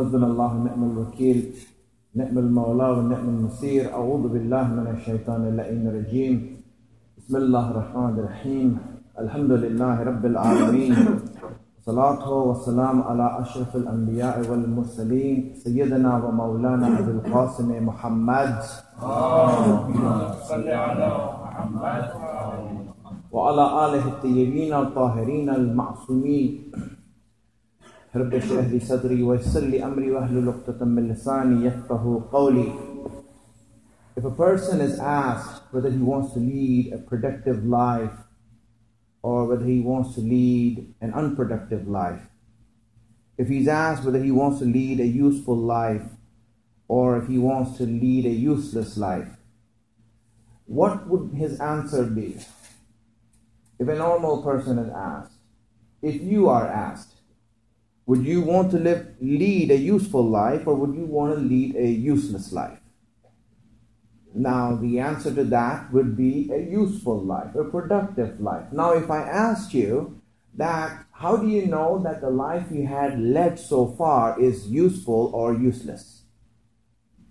حسبنا الله ونعم الوكيل نعم المولى ونعم النصير. أعوذ بالله من الشيطان اللعين الرجيم. بسم الله الرحمن الرحيم. الحمد لله رب العالمين. صلاة والسلام على أشرف الأنبياء والمرسلين سيدنا ومولانا أبي القاسم محمد صل على محمد. وعلى آله الطيبين الطاهرين المعصومين. رب اشرح لي صدري ويسر لي أمري واحلل عقدة من لساني يفقه قولي If a person is asked whether he wants to lead a productive life or whether he wants to lead an unproductive life, if he's asked whether he wants to lead a useful life or if he wants to lead a useless life, what would his answer be? If a normal person is asked, if you are asked, would you want to live, lead a useful life or would you want to lead a useless life? Now, the answer to that would be a useful life, a productive life. Now, if I asked you that, how do you know that the life you had led so far is useful or useless?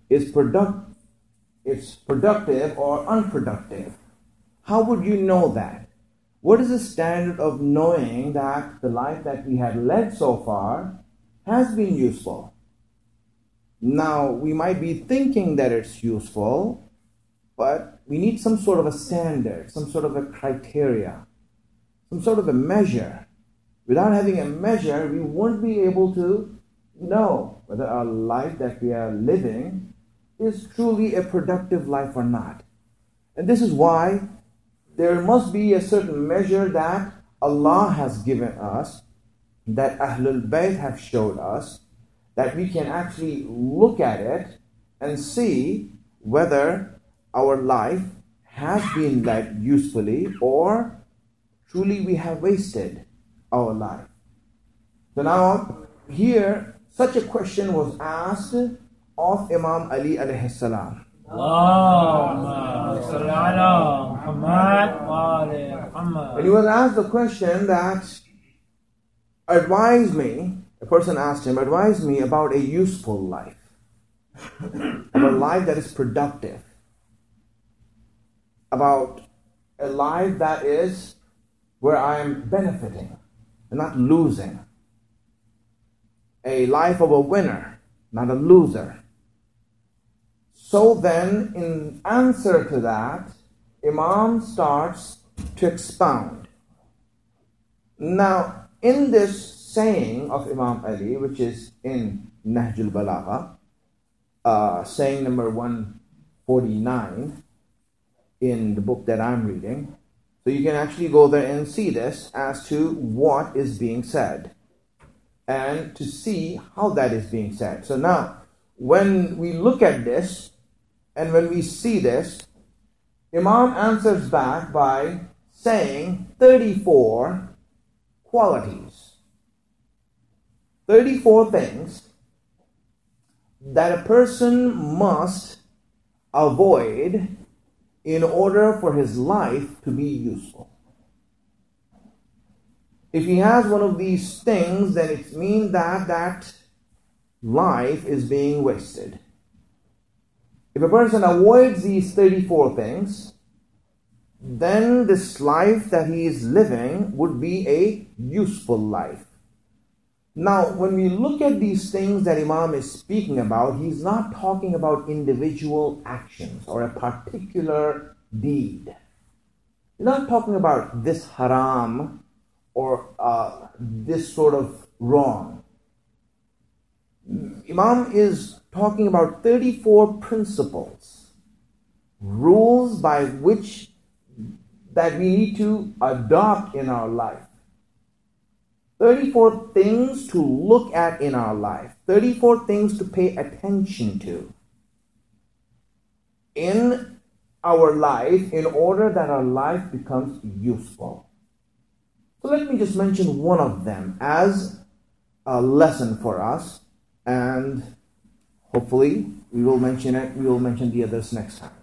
Is product, it's productive or unproductive? How would you know that? What is the standard of knowing that the life that we had led so far has been useful? Now, we might be thinking that it's useful, but we need some sort of a standard, some sort of a criteria, some sort of a measure. Without having a measure, we won't be able to know whether our life that we are living is truly a productive life or not. And this is why there must be a certain measure that Allah has given us, that Ahlul Bayt have showed us, that we can actually look at it and see whether our life has been led usefully or truly we have wasted our life. So now here such a question was asked of Imam Ali alayhi salam. Muhammad. And he was asked the question that advise me, a person asked him, advise me about a useful life, about a life that is productive, about a life that is where I am benefiting and not losing, a life of a winner, not a loser. So then, in answer to that, Imam starts to expound. Now, in this saying of Imam Ali, which is in Nahjul Balagha, uh, saying number 149 in the book that I'm reading, so you can actually go there and see this as to what is being said and to see how that is being said. So now, when we look at this and when we see this, Imam answers back by saying 34 qualities. 34 things that a person must avoid in order for his life to be useful. If he has one of these things, then it means that that life is being wasted. If a person avoids these 34 things, then this life that he is living would be a useful life. Now, when we look at these things that Imam is speaking about, he's not talking about individual actions or a particular deed. He's not talking about this haram or uh, this sort of wrong. Imam is talking about 34 principles, rules by which that we need to adopt in our life. 34 things to look at in our life, 34 things to pay attention to in our life in order that our life becomes useful. So let me just mention one of them as a lesson for us, and hopefully we will mention it we will mention the others next time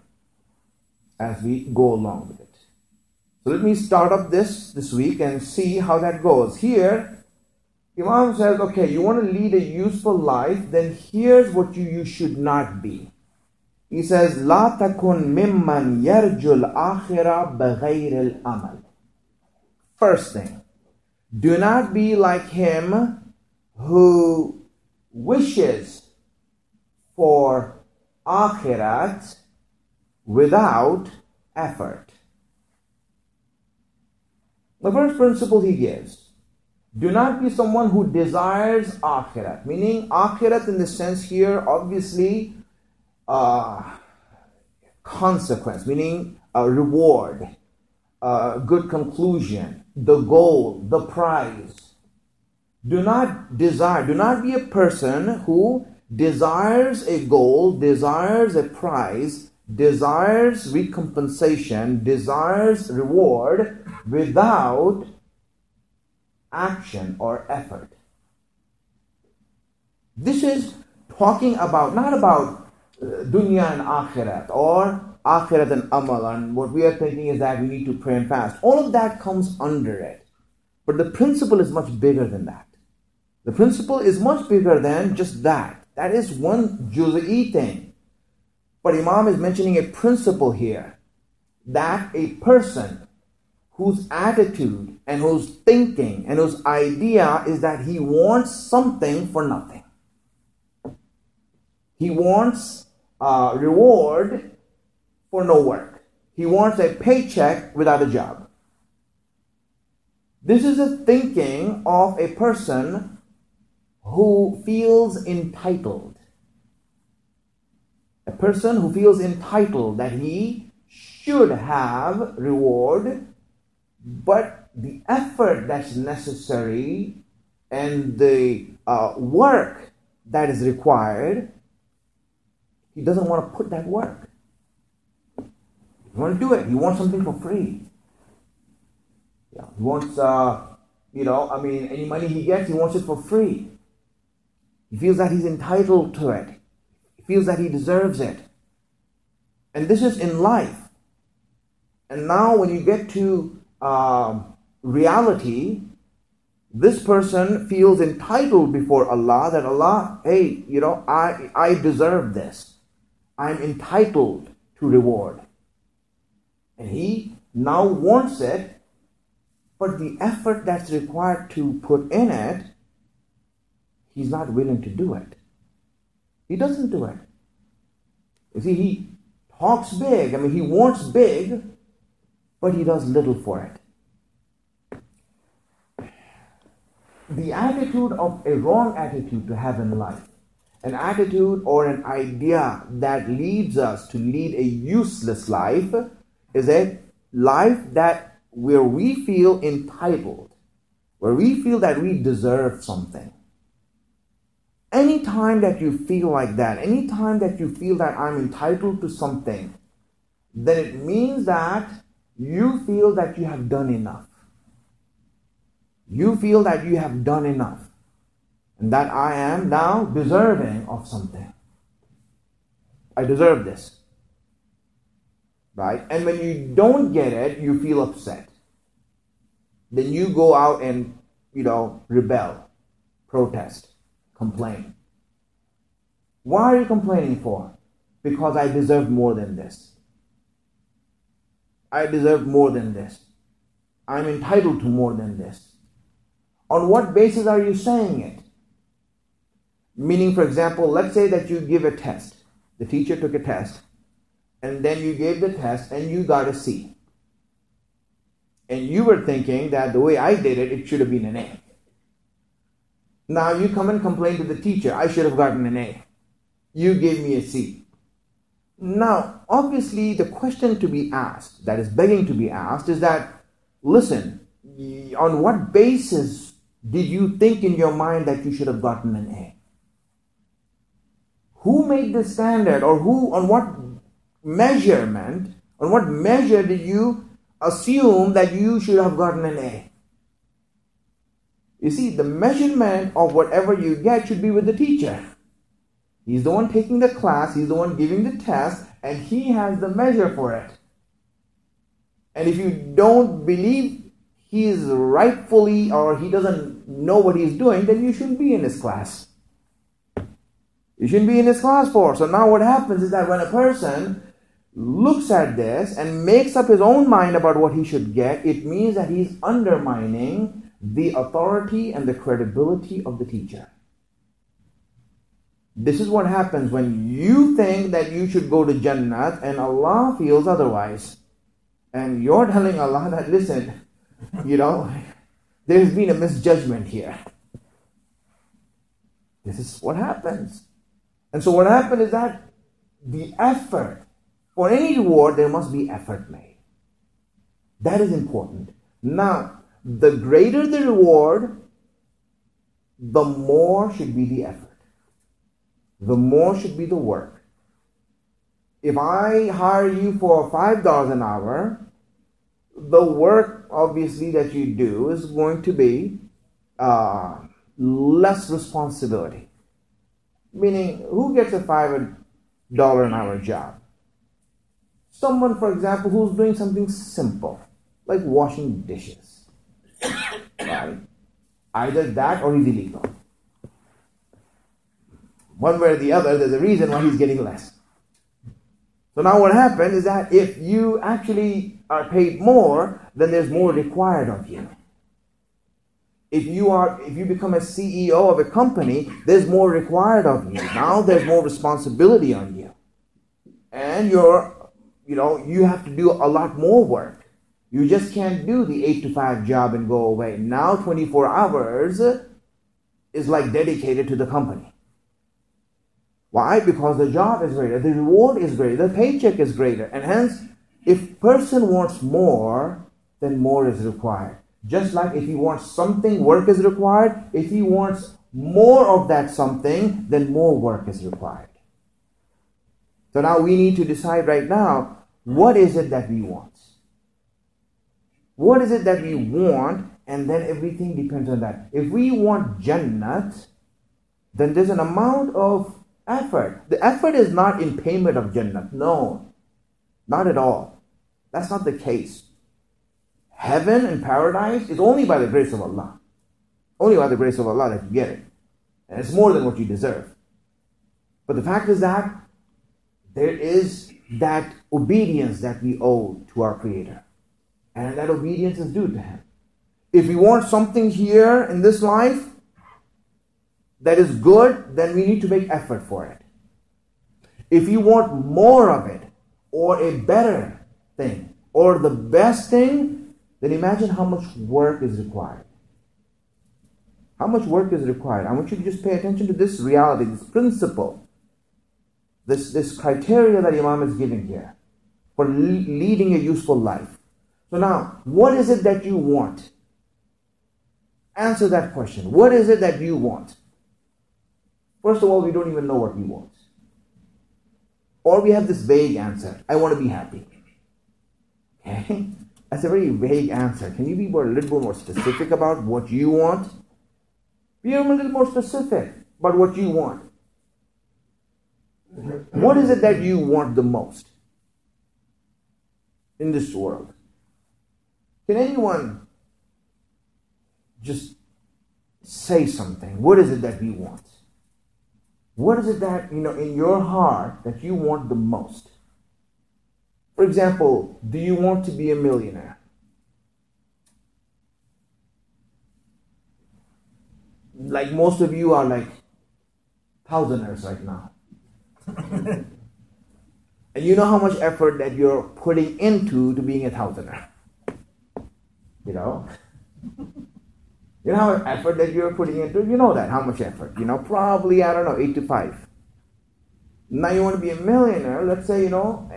as we go along with it. So let me start up this this week and see how that goes. Here imam says okay you want to lead a useful life then here's what you, you should not be. He says la takun mimman yarjul amal first thing do not be like him who wishes for akhirat without effort. The first principle he gives do not be someone who desires akhirat, meaning akhirat in the sense here, obviously, uh, consequence, meaning a reward, a good conclusion, the goal, the prize. Do not desire, do not be a person who desires a goal, desires a prize, desires recompensation, desires reward without action or effort. This is talking about, not about uh, dunya and akhirat or akhirat and amal, and what we are thinking is that we need to pray and fast. All of that comes under it. But the principle is much bigger than that. The principle is much bigger than just that. That is one juz'i thing. But Imam is mentioning a principle here that a person whose attitude and whose thinking and whose idea is that he wants something for nothing. He wants a reward for no work. He wants a paycheck without a job. This is the thinking of a person who feels entitled. A person who feels entitled that he should have reward but the effort that's necessary and the uh, work that is required, he doesn't want to put that work. He want to do it. He wants something for free. Yeah, he wants, uh, you know, I mean, any money he gets, he wants it for free. He feels that he's entitled to it. He feels that he deserves it. And this is in life. And now, when you get to uh, reality, this person feels entitled before Allah that Allah, hey, you know, I, I deserve this. I'm entitled to reward. And he now wants it, but the effort that's required to put in it, he's not willing to do it. He doesn't do it. You see, he talks big. I mean, he wants big, but he does little for it. The attitude of a wrong attitude to have in life, an attitude or an idea that leads us to lead a useless life, is a life that where we feel entitled, where we feel that we deserve something. Anytime that you feel like that, anytime that you feel that I'm entitled to something, then it means that you feel that you have done enough. You feel that you have done enough. And that I am now deserving of something. I deserve this. Right? And when you don't get it, you feel upset. Then you go out and, you know, rebel, protest, complain. Why are you complaining for? Because I deserve more than this. I deserve more than this. I'm entitled to more than this. On what basis are you saying it? Meaning, for example, let's say that you give a test. The teacher took a test, and then you gave the test and you got a C. And you were thinking that the way I did it, it should have been an A. Now you come and complain to the teacher, I should have gotten an A. You gave me a C. Now, obviously, the question to be asked, that is begging to be asked, is that listen, on what basis did you think in your mind that you should have gotten an A? Who made the standard, or who, on what measurement, on what measure did you assume that you should have gotten an A? You see, the measurement of whatever you get should be with the teacher. He's the one taking the class, he's the one giving the test, and he has the measure for it. And if you don't believe he is rightfully or he doesn't know what he's doing, then you shouldn't be in his class. You shouldn't be in his class for. So now what happens is that when a person looks at this and makes up his own mind about what he should get, it means that he's undermining the authority and the credibility of the teacher. This is what happens when you think that you should go to Jannat and Allah feels otherwise. And you're telling Allah that, listen, you know, there's been a misjudgment here. This is what happens. And so what happened is that the effort, for any reward, there must be effort made. That is important. Now, the greater the reward, the more should be the effort. The more should be the work. If I hire you for $5 an hour, the work obviously that you do is going to be uh, less responsibility. Meaning, who gets a $5 an hour job? Someone, for example, who's doing something simple, like washing dishes. Either that or he's illegal. One way or the other, there's a reason why he's getting less. So now what happened is that if you actually are paid more, then there's more required of you. If you are if you become a CEO of a company, there's more required of you. Now there's more responsibility on you. And you're you know, you have to do a lot more work. You just can't do the 8 to 5 job and go away. Now 24 hours is like dedicated to the company. Why? Because the job is greater, the reward is greater, the paycheck is greater, and hence, if person wants more, then more is required. Just like if he wants something, work is required. If he wants more of that something, then more work is required. So now we need to decide right now what is it that we want? What is it that we want? And then everything depends on that. If we want Jannat, then there's an amount of effort. The effort is not in payment of Jannah. No, not at all. That's not the case. Heaven and paradise is only by the grace of Allah. Only by the grace of Allah that you get it. And it's more than what you deserve. But the fact is that there is that obedience that we owe to our Creator. And that obedience is due to Him. If we want something here in this life, that is good, then we need to make effort for it. If you want more of it, or a better thing, or the best thing, then imagine how much work is required. How much work is required? I want you to just pay attention to this reality, this principle, this, this criteria that Imam is giving here for leading a useful life. So now, what is it that you want? Answer that question. What is it that you want? First of all, we don't even know what we want. Or we have this vague answer I want to be happy. Okay? That's a very vague answer. Can you be more, a little bit more specific about what you want? Be a little more specific about what you want. What is it that you want the most in this world? Can anyone just say something? What is it that we want? What is it that, you know, in your heart that you want the most? For example, do you want to be a millionaire? Like most of you are like thousandaires right now. and you know how much effort that you're putting into to being a thousandaire. You know? You know how effort that you're putting into? You know that, how much effort. You know, probably, I don't know, 8 to 5. Now you want to be a millionaire, let's say, you know,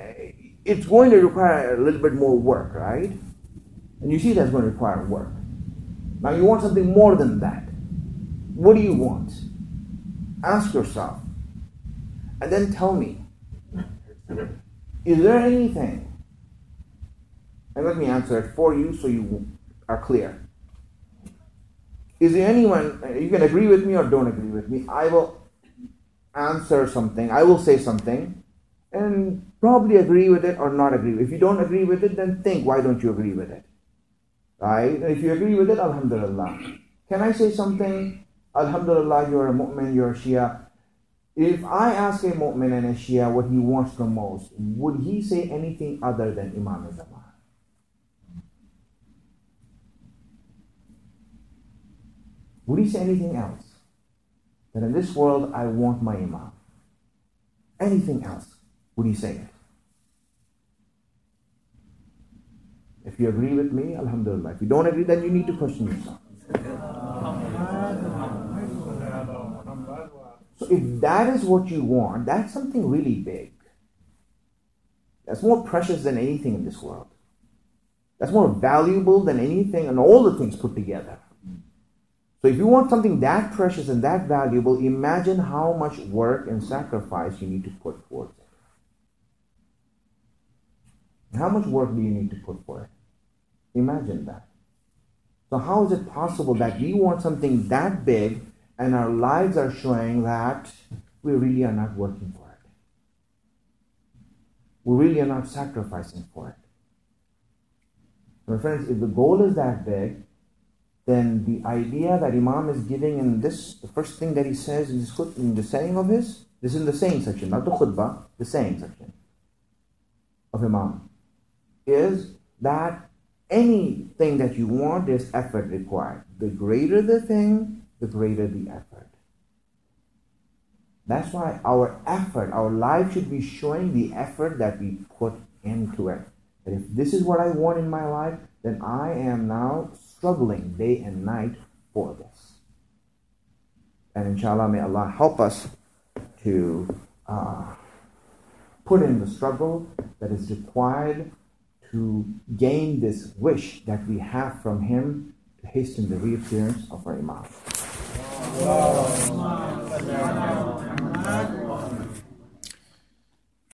it's going to require a little bit more work, right? And you see that's going to require work. Now you want something more than that. What do you want? Ask yourself. And then tell me. Is there anything? And let me answer it for you so you are clear. Is there anyone, you can agree with me or don't agree with me, I will answer something, I will say something, and probably agree with it or not agree. If you don't agree with it, then think, why don't you agree with it? Right? If you agree with it, Alhamdulillah. Can I say something? Alhamdulillah, you're a mu'min, you're a Shia. If I ask a mu'min and a Shia what he wants the most, would he say anything other than Imam Zaman? Would he say anything else? That in this world I want my Imam. Anything else, would he say it? If you agree with me, Alhamdulillah. If you don't agree, then you need to question yourself. So if that is what you want, that's something really big. That's more precious than anything in this world. That's more valuable than anything and all the things put together. So if you want something that precious and that valuable, imagine how much work and sacrifice you need to put it. How much work do you need to put for it? Imagine that. So how is it possible that we want something that big and our lives are showing that we really are not working for it? We really are not sacrificing for it. My friends, if the goal is that big, then the idea that Imam is giving in this, the first thing that he says in, this, in the saying of his, this is in the saying section, not the khutbah, the saying section of Imam, is that anything that you want, there's effort required. The greater the thing, the greater the effort. That's why our effort, our life should be showing the effort that we put into it. That if this is what I want in my life, then I am now struggling day and night for this. And inshallah, may Allah help us to uh, put in the struggle that is required to gain this wish that we have from Him to hasten the reappearance of our Imam.